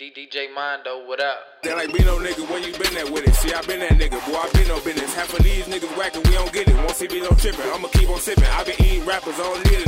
DJ Mando, what up? They like Bino nigga, where you been at with it? See, I been that nigga, boy, I been no business. Half of these niggas whacking, we don't get it. Won't see Bino tripping, I'ma keep on sippin'. I been eating rappers, I don't need a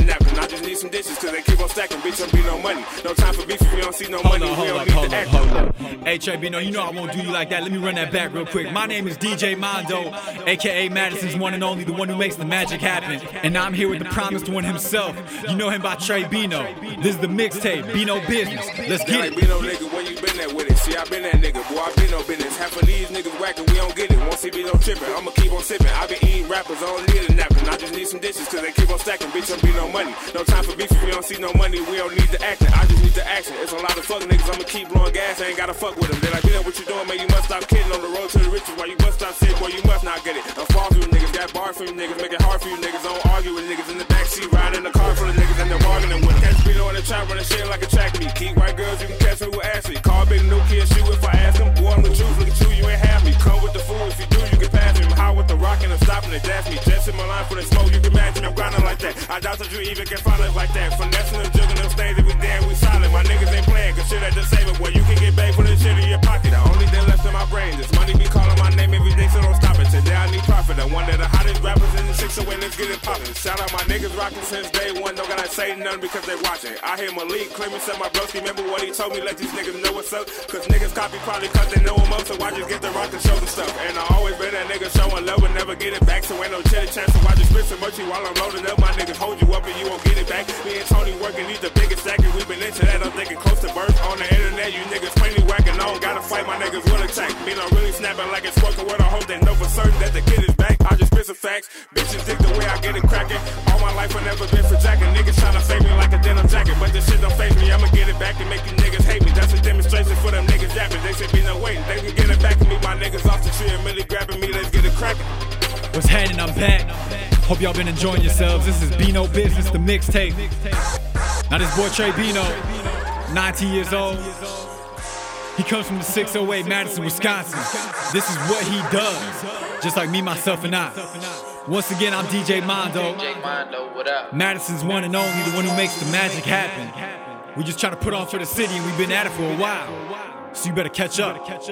napkin. Need some dishes, cause they keep on stacking. Bitch, don't be no money. No time for beef if we don't see no Hold money. up, hold up, hold up, hold up. Hey, Trebino, you know I won't do you like that. Let me run that back real quick. My name is DJ Mando, aka Madison's one and only, the one who makes the magic happen. And I'm here with the promised one himself. You know him by Trebino. This is the mixtape, Bino Business. Let's get it. Bino nigga, where you been at with it? See, I been that nigga, boy, I been no business. Half of these niggas whacking, we don't get it. See Bino tripping, I'ma keep on sipping. I been eating rappers, I don't need a napkin. I just need some dishes, cause they keep on stacking. Bitch, don't be no money. No time for beef if we don't see no money. We don't need the acting, I just need the action. It's a lot of fuck niggas, I'ma keep blowing gas. I ain't gotta fuck with them. They like, Bino, what you doing, man? You must stop kidding on the road to the riches. Why you must stop sick, boy, you must not get it. I'm far from you niggas, got bars for you niggas, make it hard for you niggas. I don't argue with niggas in the backseat, riding in the car full of niggas and they're bargaining with them. Catch Bino in the trap, running shit like a track meet. Keep white girls, you can catch me with Ashley. Call big new kid, shoot if stopping it, that's me. Just my line for the smoke, you can imagine. I'm grinding like that. I doubt that you even can find it like that. Finessing them, the hottest rappers in the six, so let's get it poppin'. Shout out my niggas rockin' since day one. Don't gotta say nothing because they watching. I hear Malik claiming said my broski. Remember what he told me? Let these niggas know what's up. Cause niggas copy probably cause they know him up. So I just get the rock and show them stuff. And I always been that nigga showing love and never get it back. So ain't no chitty chat. So I just spit some mochi while I'm loading up. My niggas hold you up and you won't get it back. Me and Tony working, he's the biggest. And we been into that. I'm thinking close to birth. On the internet, you niggas plainly whacking. I don't gotta fight. My niggas will attack. Me not really snapping like it's spoken word. I hope they know for certain that the kid is facts. Bitches dig the way I get it cracking. All my life I never been for jacking. Niggas tryna fake me like a denim jacket. But this shit don't fake me. I'ma get it back and make you niggas hate me. That's a demonstration for them niggas yapping. They should be no waiting. They can get it back to me. My niggas off the tree and really grabbing me. Let's get it cracking. What's happening? I'm back. Hope y'all been enjoying yourselves. This is Bino Business, the mixtape. Now this boy Trebino, 19 years old. He comes from the 608 Madison, Wisconsin. This is what he does, just like me, myself, and I. Once again, I'm DJ Mando, DJ Mando, what up? Madison's one and only, the one who makes the magic happen. We just try to put on for the city, and we've been at it for a while. So you better catch up.